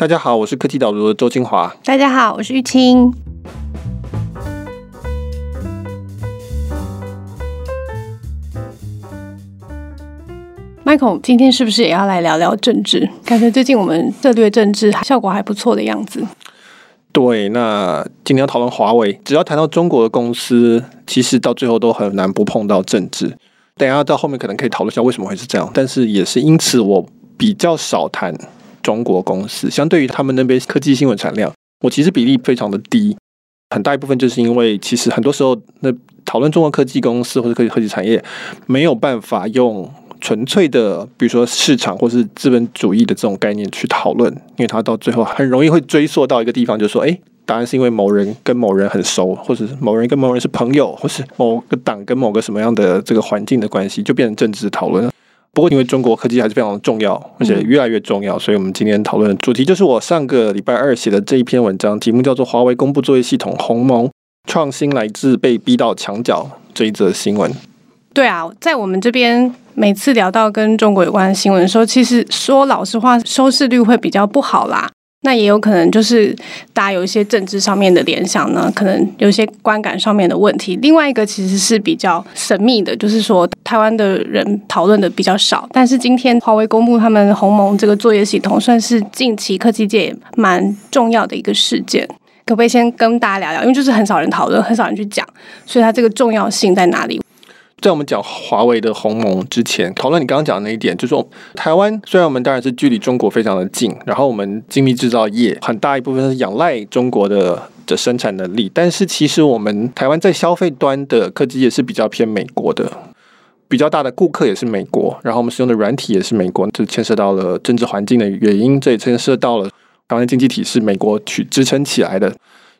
大家好，我是科技导读的周金华。大家好，我是玉清。Michael，今天是不是也要来聊聊政治？感觉最近我们策略政治效果还不错的样子。对，那今天要讨论华为，只要谈到中国的公司，其实到最后都很难不碰到政治。等一下到后面可能可以讨论一下为什么会是这样，但是也是因此我比较少谈。中国公司相对于他们那边科技新闻产量，我其实比例非常的低，很大一部分就是因为其实很多时候那讨论中国科技公司或者科技科技产业没有办法用纯粹的比如说市场或是资本主义的这种概念去讨论，因为他到最后很容易会追溯到一个地方，就说，哎，答案是因为某人跟某人很熟，或者某人跟某人是朋友，或是某个党跟某个什么样的这个环境的关系，就变成政治讨论了。不过，因为中国科技还是非常的重要，而且越来越重要，所以我们今天讨论的主题就是我上个礼拜二写的这一篇文章，题目叫做“华为公布作业系统鸿蒙，创新来自被逼到墙角”这一则新闻。对啊，在我们这边每次聊到跟中国有关的新闻的时候，其实说老实话，收视率会比较不好啦。那也有可能就是大家有一些政治上面的联想呢，可能有一些观感上面的问题。另外一个其实是比较神秘的，就是说台湾的人讨论的比较少。但是今天华为公布他们鸿蒙这个作业系统，算是近期科技界蛮重要的一个事件。可不可以先跟大家聊聊？因为就是很少人讨论，很少人去讲，所以它这个重要性在哪里？在我们讲华为的鸿蒙之前，讨论你刚刚讲的那一点，就是说台湾虽然我们当然是距离中国非常的近，然后我们精密制造业很大一部分是仰赖中国的的生产能力，但是其实我们台湾在消费端的科技也是比较偏美国的，比较大的顾客也是美国，然后我们使用的软体也是美国，这牵涉到了政治环境的原因，这也牵涉到了台湾经济体是美国去支撑起来的，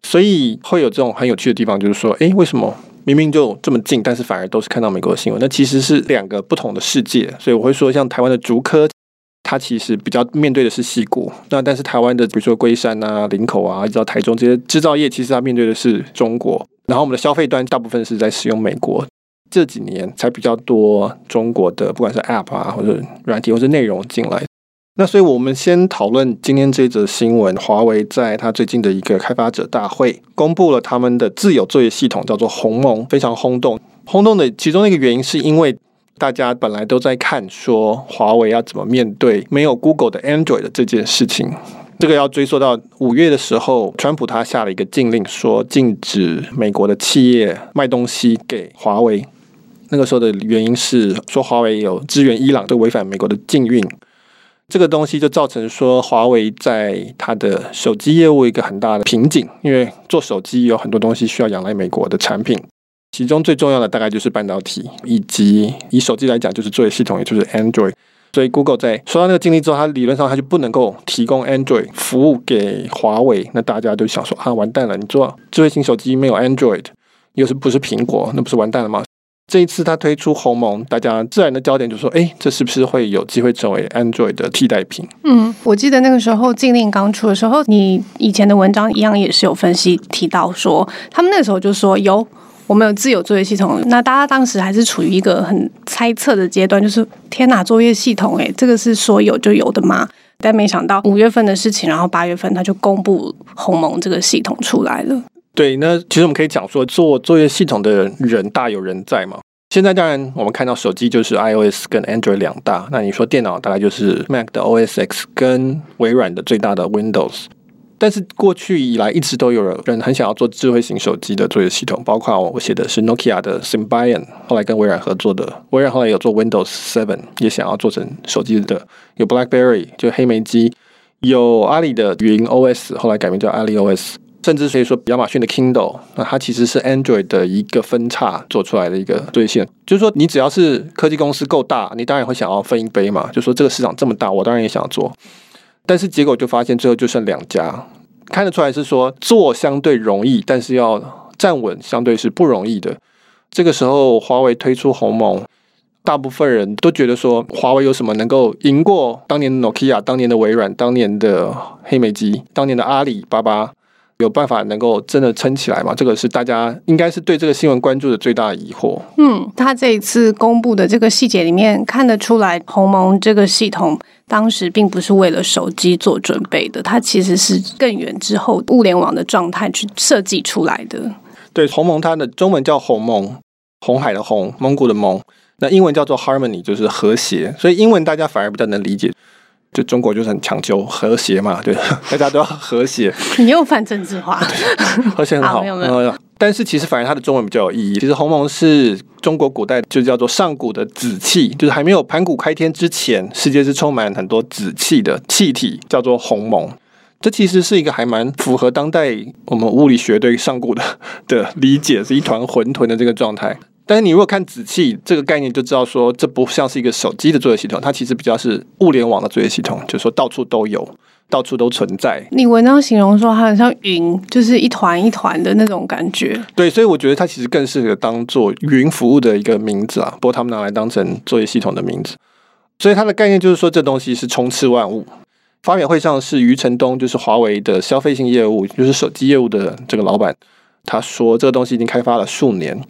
所以会有这种很有趣的地方，就是说，诶，为什么？明明就这么近，但是反而都是看到美国的新闻，那其实是两个不同的世界。所以我会说，像台湾的竹科，它其实比较面对的是西谷；那但是台湾的，比如说龟山啊、林口啊，一直到台中这些制造业，其实它面对的是中国。然后我们的消费端大部分是在使用美国，这几年才比较多中国的，不管是 App 啊，或者软体，或者内容进来。那所以，我们先讨论今天这则新闻。华为在它最近的一个开发者大会，公布了他们的自有作业系统，叫做鸿蒙，非常轰动。轰动的其中一个原因，是因为大家本来都在看说华为要怎么面对没有 Google 的 Android 的这件事情。这个要追溯到五月的时候，川普他下了一个禁令，说禁止美国的企业卖东西给华为。那个时候的原因是说华为有支援伊朗，都违反美国的禁运。这个东西就造成说，华为在它的手机业务一个很大的瓶颈，因为做手机有很多东西需要仰赖美国的产品，其中最重要的大概就是半导体，以及以手机来讲就是作业系统，也就是 Android。所以 Google 在收到那个禁令之后，它理论上它就不能够提供 Android 服务给华为。那大家都想说啊，完蛋了，你做智慧型手机没有 Android，又是不是苹果，那不是完蛋了吗？这一次他推出鸿蒙，大家自然的焦点就说，哎，这是不是会有机会成为 Android 的替代品？嗯，我记得那个时候禁令刚出的时候，你以前的文章一样也是有分析提到说，他们那时候就说有我们有自有作业系统，那大家当时还是处于一个很猜测的阶段，就是天哪，作业系统，哎，这个是说有就有的吗？但没想到五月份的事情，然后八月份他就公布鸿蒙这个系统出来了。对，那其实我们可以讲说，做作业系统的人大有人在嘛。现在当然我们看到手机就是 iOS 跟 Android 两大，那你说电脑大概就是 Mac 的 OS X 跟微软的最大的 Windows。但是过去以来一直都有人很想要做智慧型手机的作业系统，包括我写的是 Nokia 的 Symbian，后来跟微软合作的，微软后来有做 Windows 7，也想要做成手机的，有 BlackBerry 就黑莓机，有阿里的云 OS，后来改名叫阿里 OS。甚至可以说，亚马逊的 Kindle，那它其实是 Android 的一个分叉做出来的一个兑现。就是说，你只要是科技公司够大，你当然会想要分一杯嘛。就说这个市场这么大，我当然也想做。但是结果就发现，最后就剩两家，看得出来是说做相对容易，但是要站稳相对是不容易的。这个时候，华为推出鸿蒙，大部分人都觉得说，华为有什么能够赢过当年的 Nokia、当年的微软、当年的黑莓机、当年的阿里巴巴？有办法能够真的撑起来吗？这个是大家应该是对这个新闻关注的最大的疑惑。嗯，他这一次公布的这个细节里面看得出来，鸿蒙这个系统当时并不是为了手机做准备的，它其实是更远之后物联网的状态去设计出来的。对，鸿蒙它的中文叫鸿蒙，红海的红，蒙古的蒙，那英文叫做 Harmony，就是和谐，所以英文大家反而比较能理解。就中国就是很讲究和谐嘛，对，大家都要和谐。你又犯政治化，和谐很好。没有没有。但是其实反而它的中文比较有意义。其实鸿蒙是中国古代就叫做上古的紫气，就是还没有盘古开天之前，世界是充满很多紫气的气体，叫做鸿蒙。这其实是一个还蛮符合当代我们物理学对上古的的理解，是一团混沌的这个状态。但是你如果看仔细这个概念，就知道说这不像是一个手机的作业系统，它其实比较是物联网的作业系统，就是说到处都有，到处都存在。你文章形容说它很像云，就是一团一团的那种感觉。对，所以我觉得它其实更适合当做云服务的一个名字啊，不过他们拿来当成作业系统的名字。所以它的概念就是说，这东西是充斥万物。发表会上是余承东，就是华为的消费性业务，就是手机业务的这个老板，他说这个东西已经开发了数年。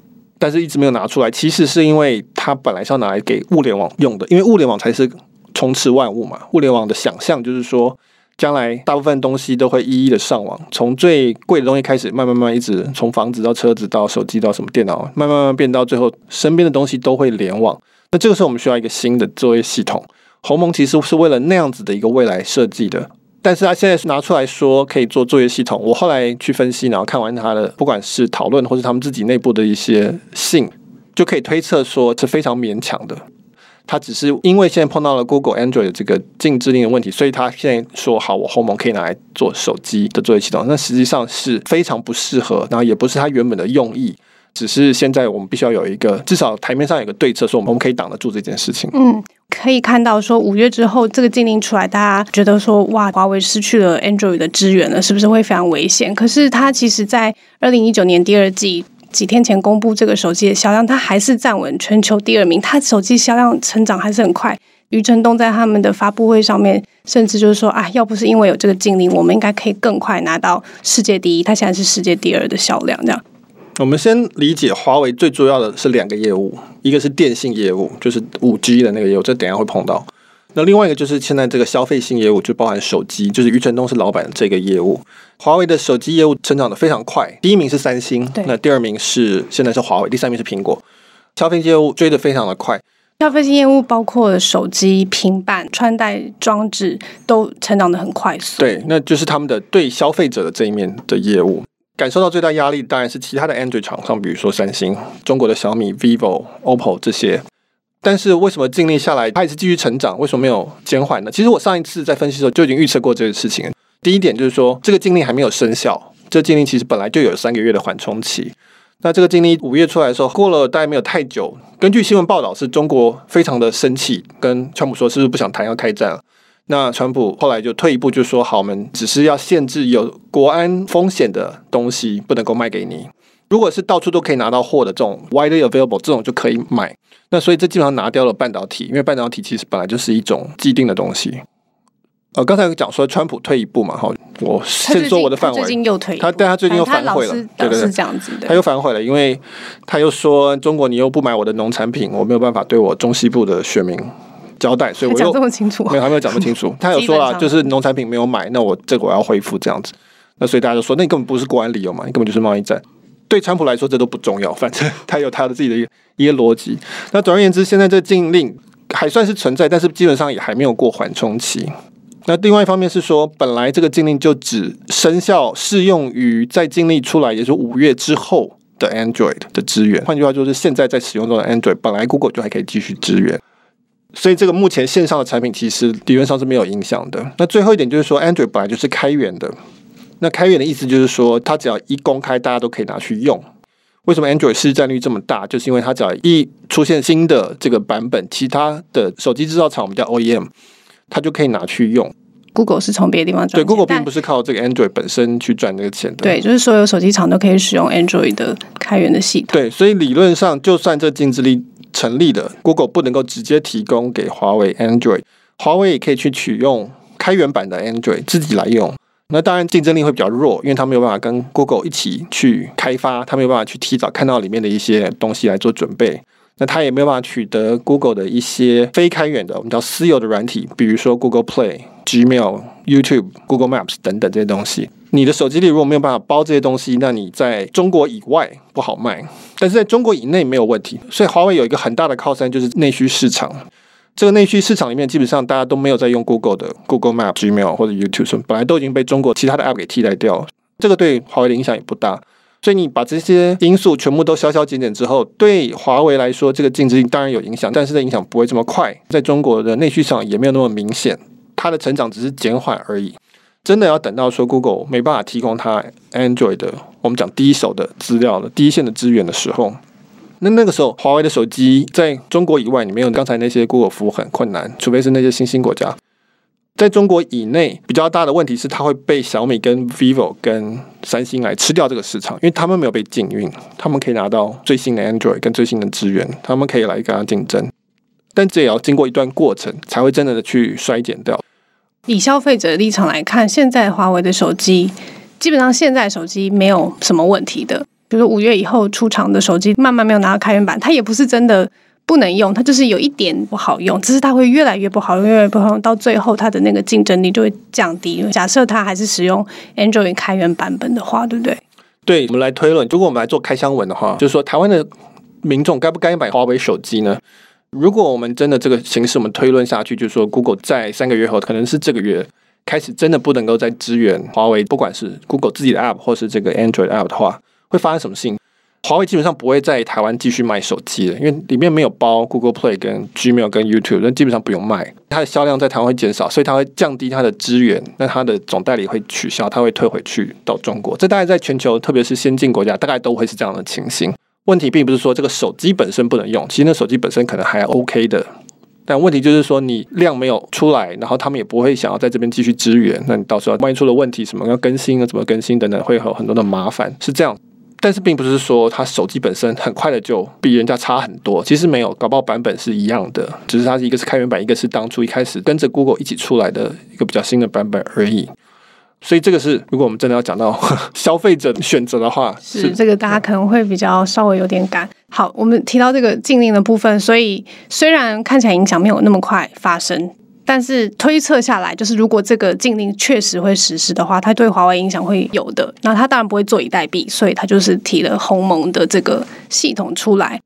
但是一直没有拿出来，其实是因为它本来是要拿来给物联网用的，因为物联网才是充斥万物嘛。物联网的想象就是说，将来大部分东西都会一一的上网，从最贵的东西开始，慢慢慢一直从房子到车子到手机到什么电脑，慢慢慢慢变到最后，身边的东西都会联网。那这个时候我们需要一个新的作业系统，鸿蒙其实是为了那样子的一个未来设计的。但是他现在是拿出来说可以做作业系统，我后来去分析，然后看完他的不管是讨论或是他们自己内部的一些信，就可以推测说是非常勉强的。他只是因为现在碰到了 Google Android 这个禁制令的问题，所以他现在说好，我鸿蒙可以拿来做手机的作业系统，那实际上是非常不适合，然后也不是他原本的用意。只是现在我们必须要有一个，至少台面上有个对策，说我们可以挡得住这件事情。嗯，可以看到说五月之后这个禁令出来，大家觉得说哇，华为失去了 Android 的支援了，是不是会非常危险？可是它其实，在二零一九年第二季几天前公布这个手机的销量，它还是站稳全球第二名，它手机销量成长还是很快。余承东在他们的发布会上面，甚至就是说啊，要不是因为有这个禁令，我们应该可以更快拿到世界第一。它现在是世界第二的销量，这样。我们先理解华为最主要的是两个业务，一个是电信业务，就是五 G 的那个业务，这等一下会碰到。那另外一个就是现在这个消费性业务，就包含手机，就是余承东是老板的这个业务。华为的手机业务成长的非常快，第一名是三星，那第二名是现在是华为，第三名是苹果。消费性业务追得非常的快，消费性业务包括手机、平板、穿戴装置都成长的很快速。对，那就是他们的对消费者的这一面的业务。感受到最大压力当然是其他的 Android 厂商，比如说三星、中国的小米、vivo、OPPO 这些。但是为什么禁令下来，它也是继续成长？为什么没有减缓呢？其实我上一次在分析的时候就已经预测过这个事情。第一点就是说，这个禁令还没有生效，这个禁令其实本来就有三个月的缓冲期。那这个禁令五月出来的时候，过了大概没有太久，根据新闻报道，是中国非常的生气，跟川普说是不是不想谈要开战了。那川普后来就退一步，就说：“好，我们只是要限制有国安风险的东西不能够卖给你。如果是到处都可以拿到货的这种 widely available 这种就可以买。那所以这基本上拿掉了半导体，因为半导体其实本来就是一种既定的东西。呃，刚才讲说川普退一步嘛，哈，我先说我的范围。他最近又退，他但他最近又反悔了，对对对，是这样子的。他又反悔了，因为他又说中国你又不买我的农产品，我没有办法对我中西部的选民。”交代，所以我又讲这么清楚，没有还没有讲不清楚。他有说了，就是农产品没有买，那我这个我要恢复这样子。那所以大家就说，那你根本不是国安理由嘛，你根本就是贸易战。对川普来说，这都不重要，反正他有他的自己的一个一个逻辑。那总而言之，现在这禁令还算是存在，但是基本上也还没有过缓冲期。那另外一方面是说，本来这个禁令就只生效适用于在禁令出来，也就是五月之后的 Android 的支援。换句话就是，现在在使用中的 Android，本来 Google 就还可以继续支援。所以这个目前线上的产品其实理论上是没有影响的。那最后一点就是说，Android 本来就是开源的。那开源的意思就是说，它只要一公开，大家都可以拿去用。为什么 Android 市占率这么大？就是因为它只要一出现新的这个版本，其他的手机制造厂我们叫 OEM，它就可以拿去用。Google 是从别的地方赚钱，对，Google 并不是靠这个 Android 本身去赚这个钱的。对，就是所有手机厂都可以使用 Android 的开源的系统。对，所以理论上，就算这禁止令。成立的 Google 不能够直接提供给华为 Android，华为也可以去取用开源版的 Android 自己来用，那当然竞争力会比较弱，因为他没有办法跟 Google 一起去开发，他没有办法去提早看到里面的一些东西来做准备。那他也没有办法取得 Google 的一些非开源的，我们叫私有的软体，比如说 Google Play、Gmail、YouTube、Google Maps 等等这些东西。你的手机里如果没有办法包这些东西，那你在中国以外不好卖，但是在中国以内没有问题。所以华为有一个很大的靠山，就是内需市场。这个内需市场里面，基本上大家都没有在用 Google 的 Google Map、Gmail 或者 YouTube，什么本来都已经被中国其他的 App 给替代掉了。这个对华为的影响也不大。所以你把这些因素全部都消消减减之后，对华为来说，这个竞争当然有影响，但是这影响不会这么快。在中国的内需上也没有那么明显，它的成长只是减缓而已。真的要等到说 Google 没办法提供它 Android 的，我们讲第一手的资料的第一线的资源的时候，那那个时候华为的手机在中国以外，你没有刚才那些 Google 服务很困难，除非是那些新兴国家。在中国以内，比较大的问题是，它会被小米、跟 vivo、跟三星来吃掉这个市场，因为他们没有被禁运，他们可以拿到最新的 Android 跟最新的资源，他们可以来跟它竞争。但这也要经过一段过程，才会真的的去衰减掉。以消费者的立场来看，现在华为的手机基本上现在手机没有什么问题的，比如五月以后出厂的手机，慢慢没有拿到开源版，它也不是真的。不能用，它就是有一点不好用，只是它会越来越不好用，越来越不好用，到最后它的那个竞争力就会降低。假设它还是使用 Android 开源版本的话，对不对？对，我们来推论，如果我们来做开箱文的话，就是说台湾的民众该不该买华为手机呢？如果我们真的这个形式我们推论下去，就是说 Google 在三个月后，可能是这个月开始真的不能够再支援华为，不管是 Google 自己的 App 或是这个 Android App 的话，会发生什么事情？华为基本上不会在台湾继续卖手机了，因为里面没有包 Google Play、跟 Gmail、跟 YouTube，那基本上不用卖。它的销量在台湾会减少，所以它会降低它的资源，那它的总代理会取消，它会退回去到中国。这大概在全球，特别是先进国家，大概都会是这样的情形。问题并不是说这个手机本身不能用，其实那手机本身可能还 OK 的，但问题就是说你量没有出来，然后他们也不会想要在这边继续支援，那你到时候万一出了问题，什么要更新啊，怎么更新等等，会有很多的麻烦，是这样。但是并不是说它手机本身很快的就比人家差很多，其实没有，搞不好版本是一样的，只是它一个是开源版，一个是当初一开始跟着 Google 一起出来的一个比较新的版本而已。所以这个是如果我们真的要讲到 消费者选择的话，是，是这个大家可能会比较稍微有点赶。好，我们提到这个禁令的部分，所以虽然看起来影响没有那么快发生。但是推测下来，就是如果这个禁令确实会实施的话，它对华为影响会有的。那它当然不会坐以待毙，所以它就是提了鸿蒙的这个系统出来。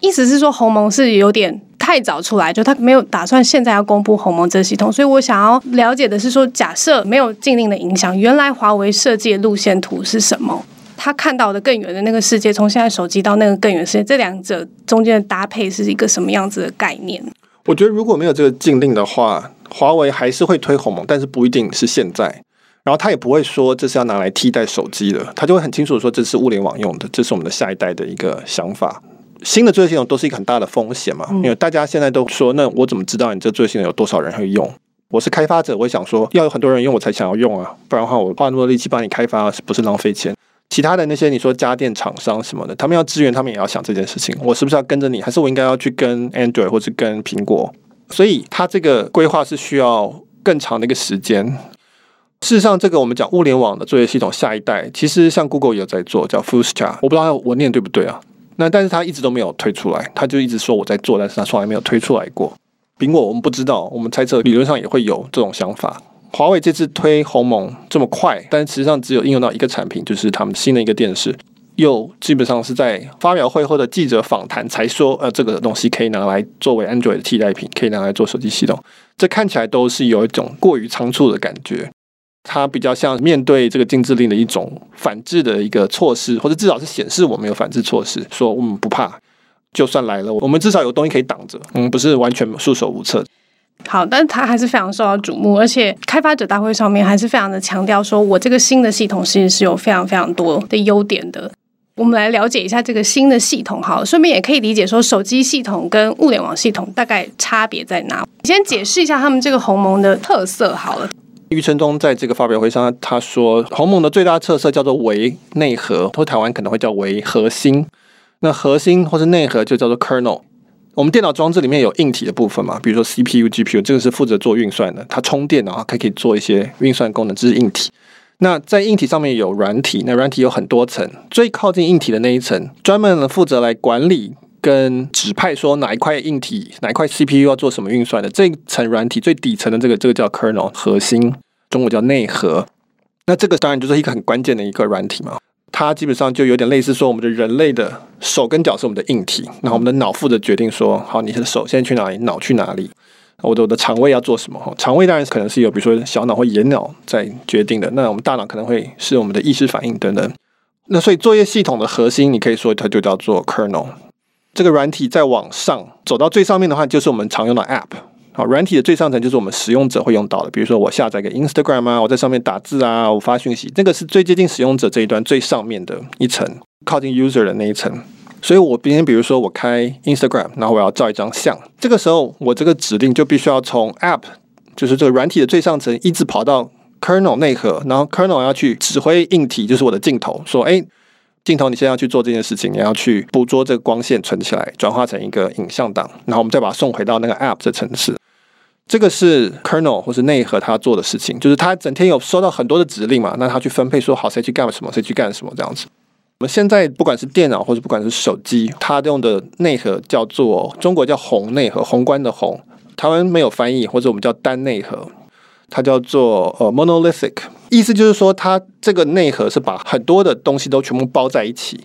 意思是说，鸿蒙是有点太早出来，就他没有打算现在要公布鸿蒙这系统。所以我想要了解的是说，假设没有禁令的影响，原来华为设计的路线图是什么？他看到的更远的那个世界，从现在手机到那个更远世界，这两者中间的搭配是一个什么样子的概念？我觉得如果没有这个禁令的话，华为还是会推鸿蒙，但是不一定是现在。然后他也不会说这是要拿来替代手机的，他就会很清楚说这是物联网用的，这是我们的下一代的一个想法。新的作业系统都是一个很大的风险嘛，因为大家现在都说，那我怎么知道你这作业系统有多少人会用？我是开发者，我想说要有很多人用我才想要用啊，不然的话我花那么多力气帮你开发，是不是浪费钱？其他的那些你说家电厂商什么的，他们要支援，他们也要想这件事情。我是不是要跟着你，还是我应该要去跟 Android 或者跟苹果？所以它这个规划是需要更长的一个时间。事实上，这个我们讲物联网的作业系统下一代，其实像 Google 也有在做，叫 Fuchsia，我不知道我念对不对啊？那但是他一直都没有推出来，他就一直说我在做，但是他从来没有推出来过。苹果我们不知道，我们猜测理论上也会有这种想法。华为这次推鸿蒙这么快，但实际上只有应用到一个产品，就是他们新的一个电视，又基本上是在发表会后的记者访谈才说，呃，这个东西可以拿来作为 Android 的替代品，可以拿来做手机系统。这看起来都是有一种过于仓促的感觉，它比较像面对这个禁制令的一种反制的一个措施，或者至少是显示我们有反制措施，说我们不怕，就算来了，我们至少有东西可以挡着，我们不是完全束手无策。好，但是它还是非常受到瞩目，而且开发者大会上面还是非常的强调，说我这个新的系统其实是有非常非常多的优点的。我们来了解一下这个新的系统，好，顺便也可以理解说手机系统跟物联网系统大概差别在哪。你先解释一下他们这个鸿蒙的特色好了。余承东在这个发表会上，他说鸿蒙的最大特色叫做为内核，或台湾可能会叫为核心。那核心或是内核就叫做 kernel。我们电脑装置里面有硬体的部分嘛，比如说 CPU、GPU，这个是负责做运算的，它充电然后它可以做一些运算功能，这是硬体。那在硬体上面有软体，那软体有很多层，最靠近硬体的那一层，专门呢负责来管理跟指派说哪一块硬体、哪一块 CPU 要做什么运算的这一层软体最底层的这个，这个叫 kernel 核心，中文叫内核。那这个当然就是一个很关键的一个软体嘛。它基本上就有点类似说，我们的人类的手跟脚是我们的硬体，然后我们的脑负责决定说，好，你的手现在去哪里，脑去哪里，我的我的肠胃要做什么？哈，肠胃当然可能是有比如说小脑或野脑在决定的，那我们大脑可能会是我们的意识反应等等。那所以作业系统的核心，你可以说它就叫做 kernel。这个软体再往上走到最上面的话，就是我们常用的 app。好，软体的最上层就是我们使用者会用到的，比如说我下载个 Instagram 啊，我在上面打字啊，我发讯息，这个是最接近使用者这一端最上面的一层，靠近 user 的那一层。所以我今天比如说我开 Instagram，然后我要照一张相，这个时候我这个指令就必须要从 App，就是这个软体的最上层一直跑到 Kernel 内核，然后 Kernel 要去指挥硬体，就是我的镜头，说，哎，镜头你现在要去做这件事情，你要去捕捉这个光线存起来，转化成一个影像档，然后我们再把它送回到那个 App 的层次。这个是 kernel 或是内核他做的事情，就是他整天有收到很多的指令嘛，那他去分配说好谁去干什么，谁去干什么这样子。我们现在不管是电脑或者不管是手机，它用的内核叫做中国叫宏内核，宏观的宏，台湾没有翻译，或者我们叫单内核，它叫做呃 monolithic，意思就是说它这个内核是把很多的东西都全部包在一起。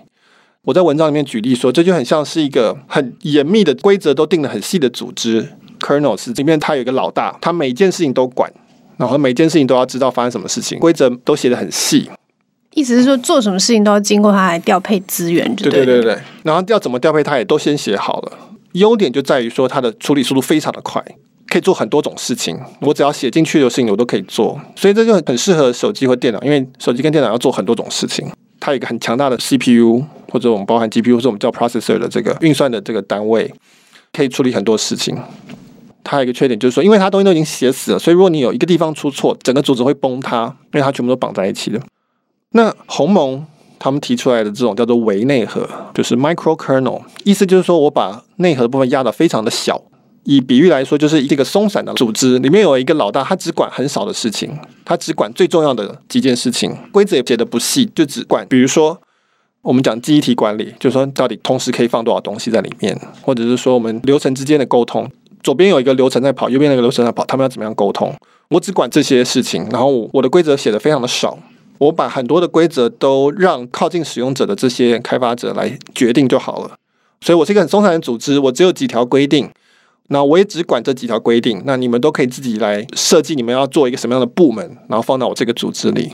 我在文章里面举例说，这就很像是一个很严密的规则都定得很细的组织。Kernel 是里面，他有一个老大，他每件事情都管，然后每件事情都要知道发生什么事情，规则都写得很细。意思是说，做什么事情都要经过他来调配资源，对对对对。然后要怎么调配，他也都先写好了。优点就在于说，它的处理速度非常的快，可以做很多种事情。我只要写进去的事情，我都可以做。所以这就很适合手机或电脑，因为手机跟电脑要做很多种事情。它有一个很强大的 CPU，或者我们包含 GPU，或者我们叫 processor 的这个运算的这个单位，可以处理很多事情。它有一个缺点，就是说，因为它东西都已经写死了，所以如果你有一个地方出错，整个组织会崩塌，因为它全部都绑在一起的。那鸿蒙他们提出来的这种叫做微内核，就是 micro kernel，意思就是说我把内核的部分压得非常的小。以比喻来说，就是一个松散的组织，里面有一个老大，他只管很少的事情，他只管最重要的几件事情，规则也写的不细，就只管，比如说我们讲记忆体管理，就是说到底同时可以放多少东西在里面，或者是说我们流程之间的沟通。左边有一个流程在跑，右边那个流程在跑，他们要怎么样沟通？我只管这些事情，然后我的规则写的非常的少，我把很多的规则都让靠近使用者的这些开发者来决定就好了。所以我是一个很松散的组织，我只有几条规定，那我也只管这几条规定，那你们都可以自己来设计你们要做一个什么样的部门，然后放到我这个组织里。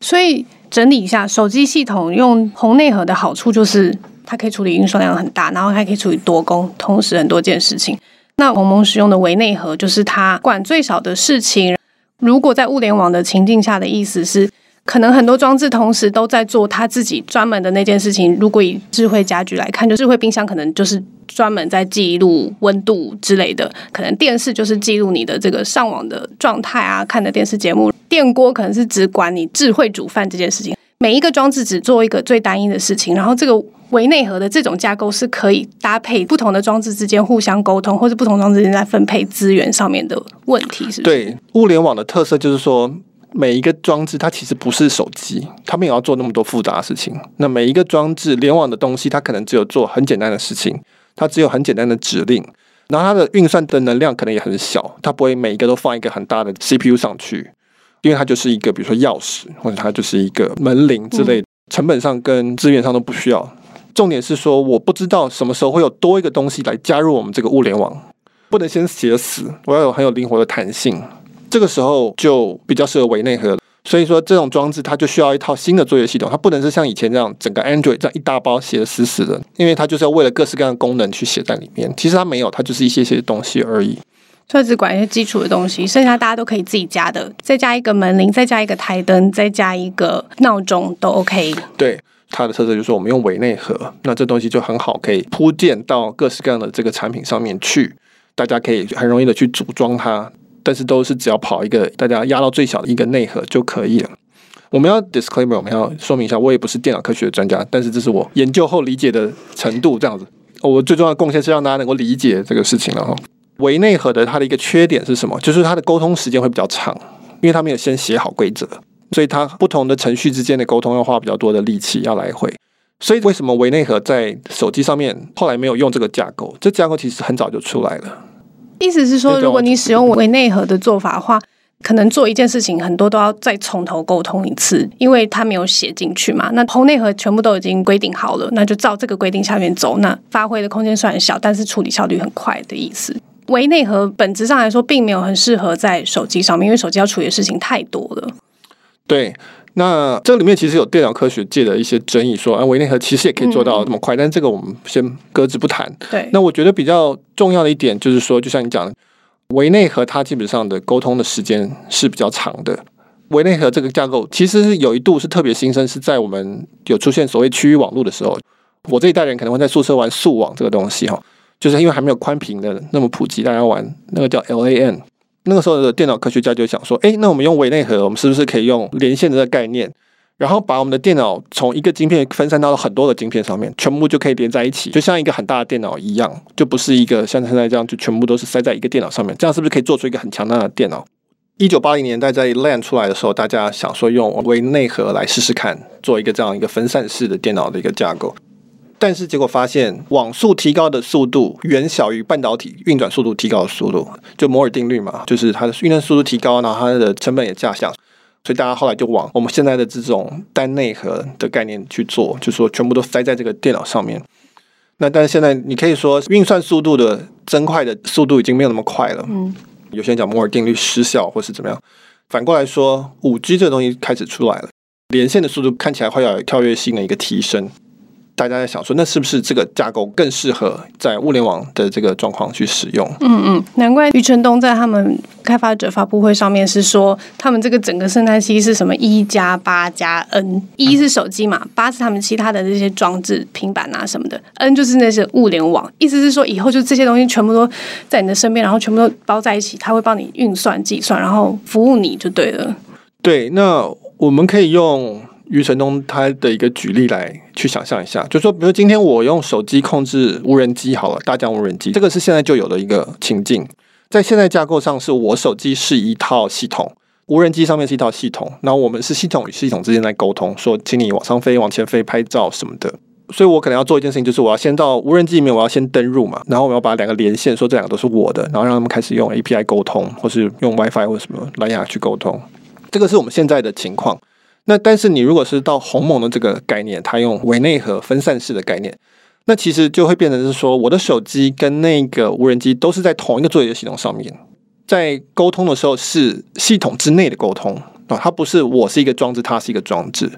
所以整理一下，手机系统用宏内核的好处就是它可以处理运算量很大，然后还可以处理多工，同时很多件事情。那鸿蒙使用的微内核，就是它管最少的事情。如果在物联网的情境下的意思是，可能很多装置同时都在做它自己专门的那件事情。如果以智慧家居来看，就智慧冰箱可能就是专门在记录温度之类的，可能电视就是记录你的这个上网的状态啊，看的电视节目。电锅可能是只管你智慧煮饭这件事情。每一个装置只做一个最单一的事情，然后这个。微内核的这种架构是可以搭配不同的装置之间互相沟通，或者不同装置之间在分配资源上面的问题，是？对，物联网的特色就是说，每一个装置它其实不是手机，它没有要做那么多复杂的事情。那每一个装置联网的东西，它可能只有做很简单的事情，它只有很简单的指令，然后它的运算的能量可能也很小，它不会每一个都放一个很大的 CPU 上去，因为它就是一个比如说钥匙，或者它就是一个门铃之类的，成本上跟资源上都不需要。重点是说，我不知道什么时候会有多一个东西来加入我们这个物联网，不能先写死，我要有很有灵活的弹性。这个时候就比较适合微内核。所以说，这种装置它就需要一套新的作业系统，它不能是像以前这样整个 Android 这样一大包写的死死的，因为它就是要为了各式各样的功能去写在里面。其实它没有，它就是一些些东西而已。所以只管一些基础的东西，剩下大家都可以自己加的，再加一个门铃，再加一个台灯，再加一个闹钟都 OK。对。它的特色就是，我们用微内核，那这东西就很好，可以铺垫到各式各样的这个产品上面去，大家可以很容易的去组装它，但是都是只要跑一个大家压到最小的一个内核就可以了。我们要 disclaimer，我们要说明一下，我也不是电脑科学的专家，但是这是我研究后理解的程度这样子。我最重要的贡献是让大家能够理解这个事情了哈。微内核的它的一个缺点是什么？就是它的沟通时间会比较长，因为它没有先写好规则，所以它不同的程序之间的沟通要花比较多的力气要来回。所以为什么微内核在手机上面后来没有用这个架构？这架构其实很早就出来了。意思是说，如果你使用为内核的做法的话，可能做一件事情很多都要再从头沟通一次，因为它没有写进去嘛。那宏内核全部都已经规定好了，那就照这个规定下面走。那发挥的空间虽然小，但是处理效率很快的意思。微内核本质上来说，并没有很适合在手机上面，因为手机要处理的事情太多了。对。那这里面其实有电脑科学界的一些争议，说啊，微内核其实也可以做到这么快，嗯、但这个我们先搁置不谈。对，那我觉得比较重要的一点就是说，就像你讲的，微内核它基本上的沟通的时间是比较长的。微内核这个架构其实是有一度是特别新生，是在我们有出现所谓区域网络的时候，我这一代人可能会在宿舍玩速网这个东西哈，就是因为还没有宽频的那么普及，大家玩那个叫 LAN。那个时候的电脑科学家就想说，哎，那我们用微内核，我们是不是可以用连线的这个概念，然后把我们的电脑从一个晶片分散到了很多的晶片上面，全部就可以连在一起，就像一个很大的电脑一样，就不是一个像现在这样，就全部都是塞在一个电脑上面。这样是不是可以做出一个很强大的电脑？一九八零年代在 LAN 出来的时候，大家想说用微内核来试试看，做一个这样一个分散式的电脑的一个架构。但是结果发现，网速提高的速度远小于半导体运转速度提高的速度，就摩尔定律嘛，就是它的运算速度提高，然后它的成本也下降，所以大家后来就往我们现在的这种单内核的概念去做，就是说全部都塞在这个电脑上面。那但是现在你可以说运算速度的增快的速度已经没有那么快了，嗯，有些人讲摩尔定律失效或是怎么样。反过来说，五 G 这个东西开始出来了，连线的速度看起来会有跳跃性的一个提升。大家在想说，那是不是这个架构更适合在物联网的这个状况去使用？嗯嗯，难怪余承东在他们开发者发布会上面是说，他们这个整个生态系是什么一加八加 N，一是手机嘛，八是他们其他的这些装置、平板啊什么的，N 就是那些物联网。意思是说，以后就这些东西全部都在你的身边，然后全部都包在一起，他会帮你运算、计算，然后服务你就对了。对，那我们可以用。余承东他的一个举例来去想象一下，就说，比如今天我用手机控制无人机好了，大疆无人机，这个是现在就有的一个情境，在现在架构上是我手机是一套系统，无人机上面是一套系统，然后我们是系统与系统之间在沟通，说请你往上飞、往前飞、拍照什么的，所以我可能要做一件事情，就是我要先到无人机里面，我要先登入嘛，然后我要把两个连线，说这两个都是我的，然后让他们开始用 API 沟通，或是用 WiFi 或什么蓝牙去沟通，这个是我们现在的情况。那但是你如果是到鸿蒙的这个概念，它用微内核分散式的概念，那其实就会变成是说，我的手机跟那个无人机都是在同一个作业系统上面，在沟通的时候是系统之内的沟通啊，它不是我是一个装置，它是一个装置。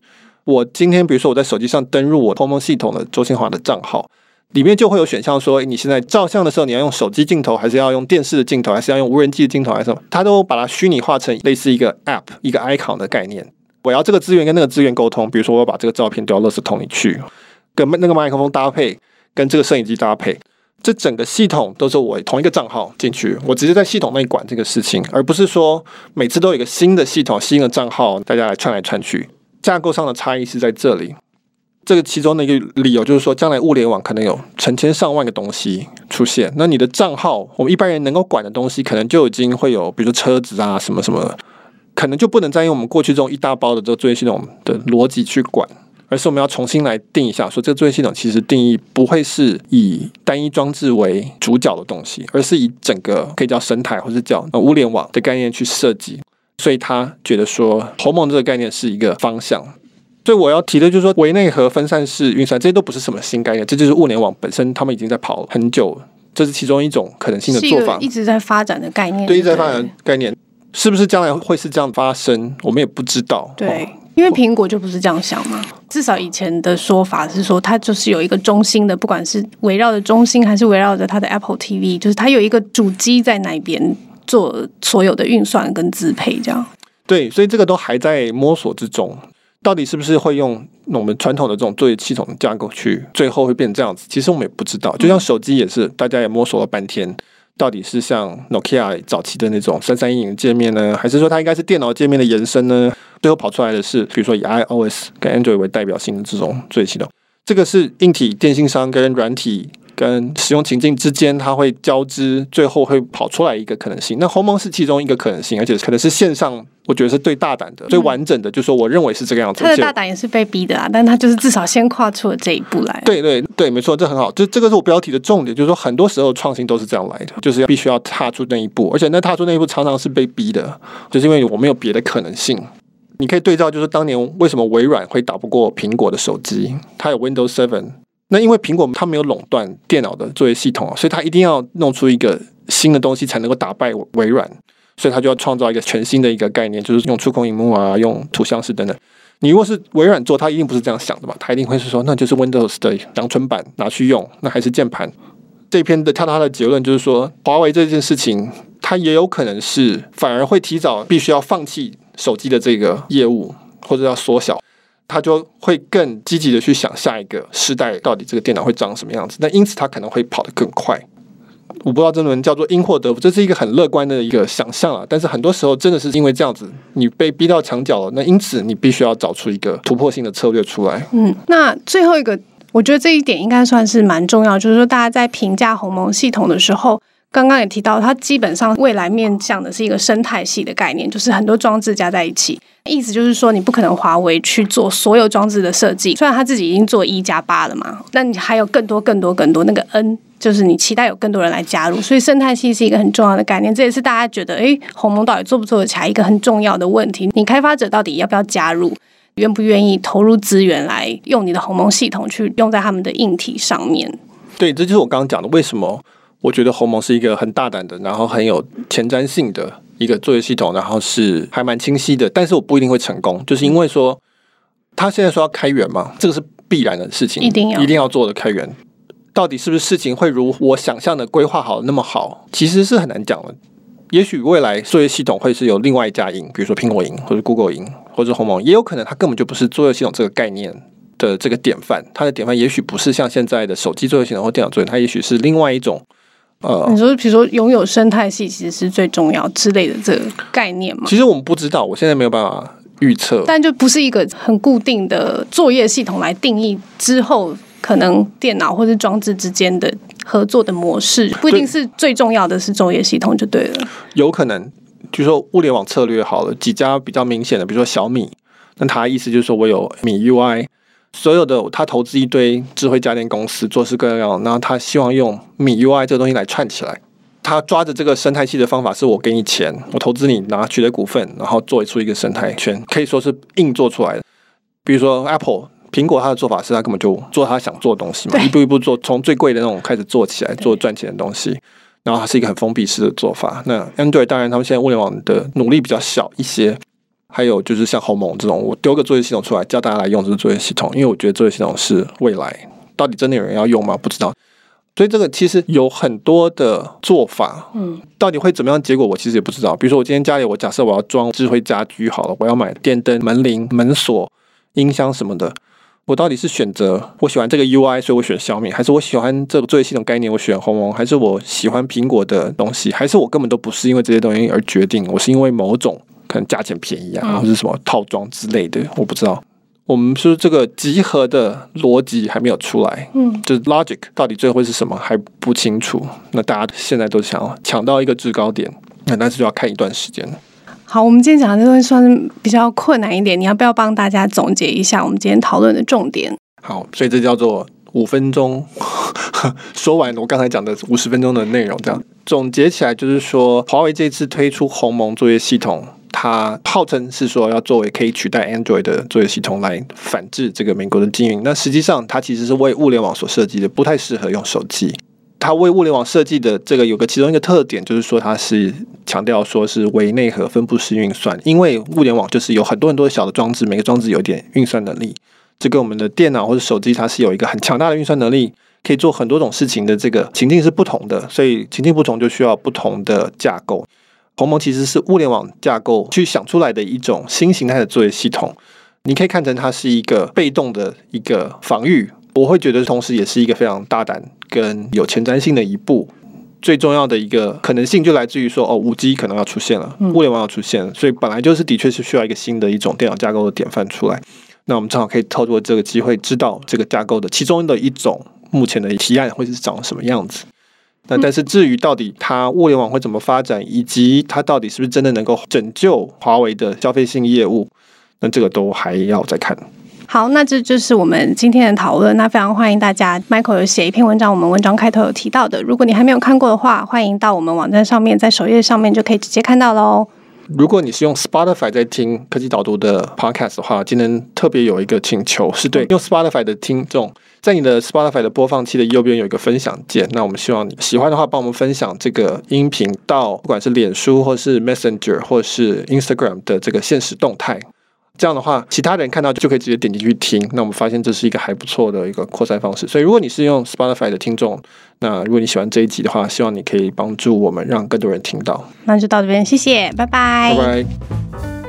我今天比如说我在手机上登入我鸿蒙系统的周清华的账号，里面就会有选项说，你现在照相的时候你要用手机镜头，还是要用电视的镜头，还是要用无人机的镜头，还是什么？它都把它虚拟化成类似一个 App 一个 icon 的概念。我要这个资源跟那个资源沟通，比如说我要把这个照片丢到垃圾桶里去，跟那个麦克风搭配，跟这个摄影机搭配，这整个系统都是我同一个账号进去，我直接在系统内管这个事情，而不是说每次都有一个新的系统、新的账号，大家来串来串去。架构上的差异是在这里。这个其中的一个理由就是说，将来物联网可能有成千上万个东西出现，那你的账号，我们一般人能够管的东西，可能就已经会有，比如说车子啊，什么什么。可能就不能再用我们过去这种一大包的这个作业系统的逻辑去管，而是我们要重新来定一下，说这个作业系统其实定义不会是以单一装置为主角的东西，而是以整个可以叫生态或者叫物联网的概念去设计。所以他觉得说鸿蒙这个概念是一个方向。所以我要提的就是说，维内核分散式运算这些都不是什么新概念，这就是物联网本身，他们已经在跑很久，这是其中一种可能性的做法，一直在发展的概念，对，一直在发展的概念。是不是将来会是这样发生？我们也不知道。对，因为苹果就不是这样想嘛。至少以前的说法是说，它就是有一个中心的，不管是围绕着中心，还是围绕着它的 Apple TV，就是它有一个主机在那边做所有的运算跟支配，这样。对，所以这个都还在摸索之中。到底是不是会用我们传统的这种作业系统的架构去，最后会变成这样子？其实我们也不知道。就像手机也是，大家也摸索了半天。到底是像 Nokia 早期的那种三三一零界面呢，还是说它应该是电脑界面的延伸呢？最后跑出来的是，比如说以 iOS 跟 Android 为代表性的这种作业系统。这个是硬体电信商跟软体跟使用情境之间，它会交织，最后会跑出来一个可能性。那鸿蒙是其中一个可能性，而且可能是线上，我觉得是最大胆的、最完整的。就是说我认为是这个样子。他的大胆也是被逼的啊，但他就是至少先跨出了这一步来。对对对，没错，这很好。就这个是我标题的重点，就是说很多时候创新都是这样来的，就是要必须要踏出那一步，而且那踏出那一步常常是被逼的，就是因为我没有别的可能性。你可以对照，就是当年为什么微软会打不过苹果的手机？它有 Windows Seven，那因为苹果它没有垄断电脑的作业系统，所以它一定要弄出一个新的东西才能够打败微软，所以它就要创造一个全新的一个概念，就是用触控荧幕啊，用图像式等等。你如果是微软做，它一定不是这样想的吧？它一定会是说，那就是 Windows 的阳春版拿去用，那还是键盘。这篇的跳它的结论就是说，华为这件事情，它也有可能是反而会提早必须要放弃。手机的这个业务或者要缩小，他就会更积极的去想下一个时代到底这个电脑会长什么样子。那因此他可能会跑得更快。我不知道这轮叫做因祸得福，这是一个很乐观的一个想象啊。但是很多时候真的是因为这样子，你被逼到墙角了，那因此你必须要找出一个突破性的策略出来。嗯，那最后一个，我觉得这一点应该算是蛮重要，就是说大家在评价鸿蒙系统的时候。刚刚也提到，它基本上未来面向的是一个生态系的概念，就是很多装置加在一起。意思就是说，你不可能华为去做所有装置的设计，虽然他自己已经做一加八了嘛，但你还有更多、更多、更多那个 N，就是你期待有更多人来加入。所以生态系是一个很重要的概念，这也是大家觉得，诶，鸿蒙到底做不做得起来一个很重要的问题。你开发者到底要不要加入，愿不愿意投入资源来用你的鸿蒙系统去用在他们的硬体上面？对，这就是我刚刚讲的，为什么？我觉得鸿蒙是一个很大胆的，然后很有前瞻性的一个作业系统，然后是还蛮清晰的。但是我不一定会成功，就是因为说他现在说要开源嘛，这个是必然的事情，一定要一定要做的开源。到底是不是事情会如我想象的规划好那么好，其实是很难讲的。也许未来作业系统会是有另外一家赢，比如说苹果赢，或者 Google 赢，或者鸿蒙，也有可能它根本就不是作业系统这个概念的这个典范。它的典范也许不是像现在的手机作业系统或电脑作业，它也许是另外一种。呃，你说，比如说拥有生态系其实是最重要之类的这个概念吗？其实我们不知道，我现在没有办法预测。但就不是一个很固定的作业系统来定义之后可能电脑或是装置之间的合作的模式，不一定是最重要的是作业系统就对了。有可能，就说物联网策略好了，几家比较明显的，比如说小米，那他的意思就是说我有米 UI。所有的他投资一堆智慧家电公司，做事各样，然后他希望用米 UI 这个东西来串起来。他抓着这个生态系的方法是我给你钱，我投资你拿取得股份，然后做出一个生态圈，可以说是硬做出来的。比如说 Apple 苹果，它的做法是它根本就做他想做的东西嘛，一步一步做，从最贵的那种开始做起来，做赚钱的东西。然后它是一个很封闭式的做法。那 Android 当然他们现在物联网的努力比较小一些。还有就是像鸿蒙这种，我丢个作业系统出来，教大家来用这个作业系统，因为我觉得作业系统是未来。到底真的有人要用吗？不知道。所以这个其实有很多的做法，嗯，到底会怎么样？结果我其实也不知道。比如说我今天家里，我假设我要装智慧家居好了，我要买电灯、门铃、门锁、音箱什么的，我到底是选择我喜欢这个 UI，所以我选小米，还是我喜欢这个作业系统概念，我选鸿蒙，还是我喜欢苹果的东西，还是我根本都不是因为这些东西而决定，我是因为某种。可能价钱便宜啊，或者什么套装之类的，我不知道。我们说这个集合的逻辑还没有出来，嗯，就是 logic 到底最后会是什么还不清楚。那大家现在都想要抢到一个制高点，那但是就要看一段时间。好，我们今天讲的这东西算是比较困难一点，你要不要帮大家总结一下我们今天讨论的重点？好，所以这叫做五分钟 说完我刚才讲的五十分钟的内容，这样总结起来就是说，华为这次推出鸿蒙作业系统。它号称是说要作为可以取代 Android 的作业系统来反制这个美国的禁运，那实际上它其实是为物联网所设计的，不太适合用手机。它为物联网设计的这个有个其中一个特点，就是说它是强调说是微内核分布式运算，因为物联网就是有很多很多小的装置，每个装置有点运算能力，这跟我们的电脑或者手机它是有一个很强大的运算能力，可以做很多种事情的这个情境是不同的，所以情境不同就需要不同的架构。鸿蒙其实是物联网架构去想出来的一种新形态的作业系统，你可以看成它是一个被动的一个防御。我会觉得同时也是一个非常大胆跟有前瞻性的一步。最重要的一个可能性就来自于说，哦，五 G 可能要出现了，物联网要出现了，所以本来就是的确是需要一个新的一种电脑架构的典范出来。那我们正好可以透过这个机会，知道这个架构的其中的一种目前的提案会是长什么样子。那但是至于到底它物联网会怎么发展，以及它到底是不是真的能够拯救华为的消费性业务，那这个都还要再看。好，那这就是我们今天的讨论。那非常欢迎大家，Michael 有写一篇文章，我们文章开头有提到的。如果你还没有看过的话，欢迎到我们网站上面，在首页上面就可以直接看到喽。如果你是用 Spotify 在听科技导读的 Podcast 的话，今天特别有一个请求，是对用 Spotify 的听众，在你的 Spotify 的播放器的右边有一个分享键。那我们希望你喜欢的话，帮我们分享这个音频到不管是脸书或是 Messenger 或是 Instagram 的这个现实动态。这样的话，其他人看到就可以直接点进去听。那我们发现这是一个还不错的一个扩散方式。所以，如果你是用 Spotify 的听众，那如果你喜欢这一集的话，希望你可以帮助我们让更多人听到。那就到这边，谢谢，拜拜，拜拜。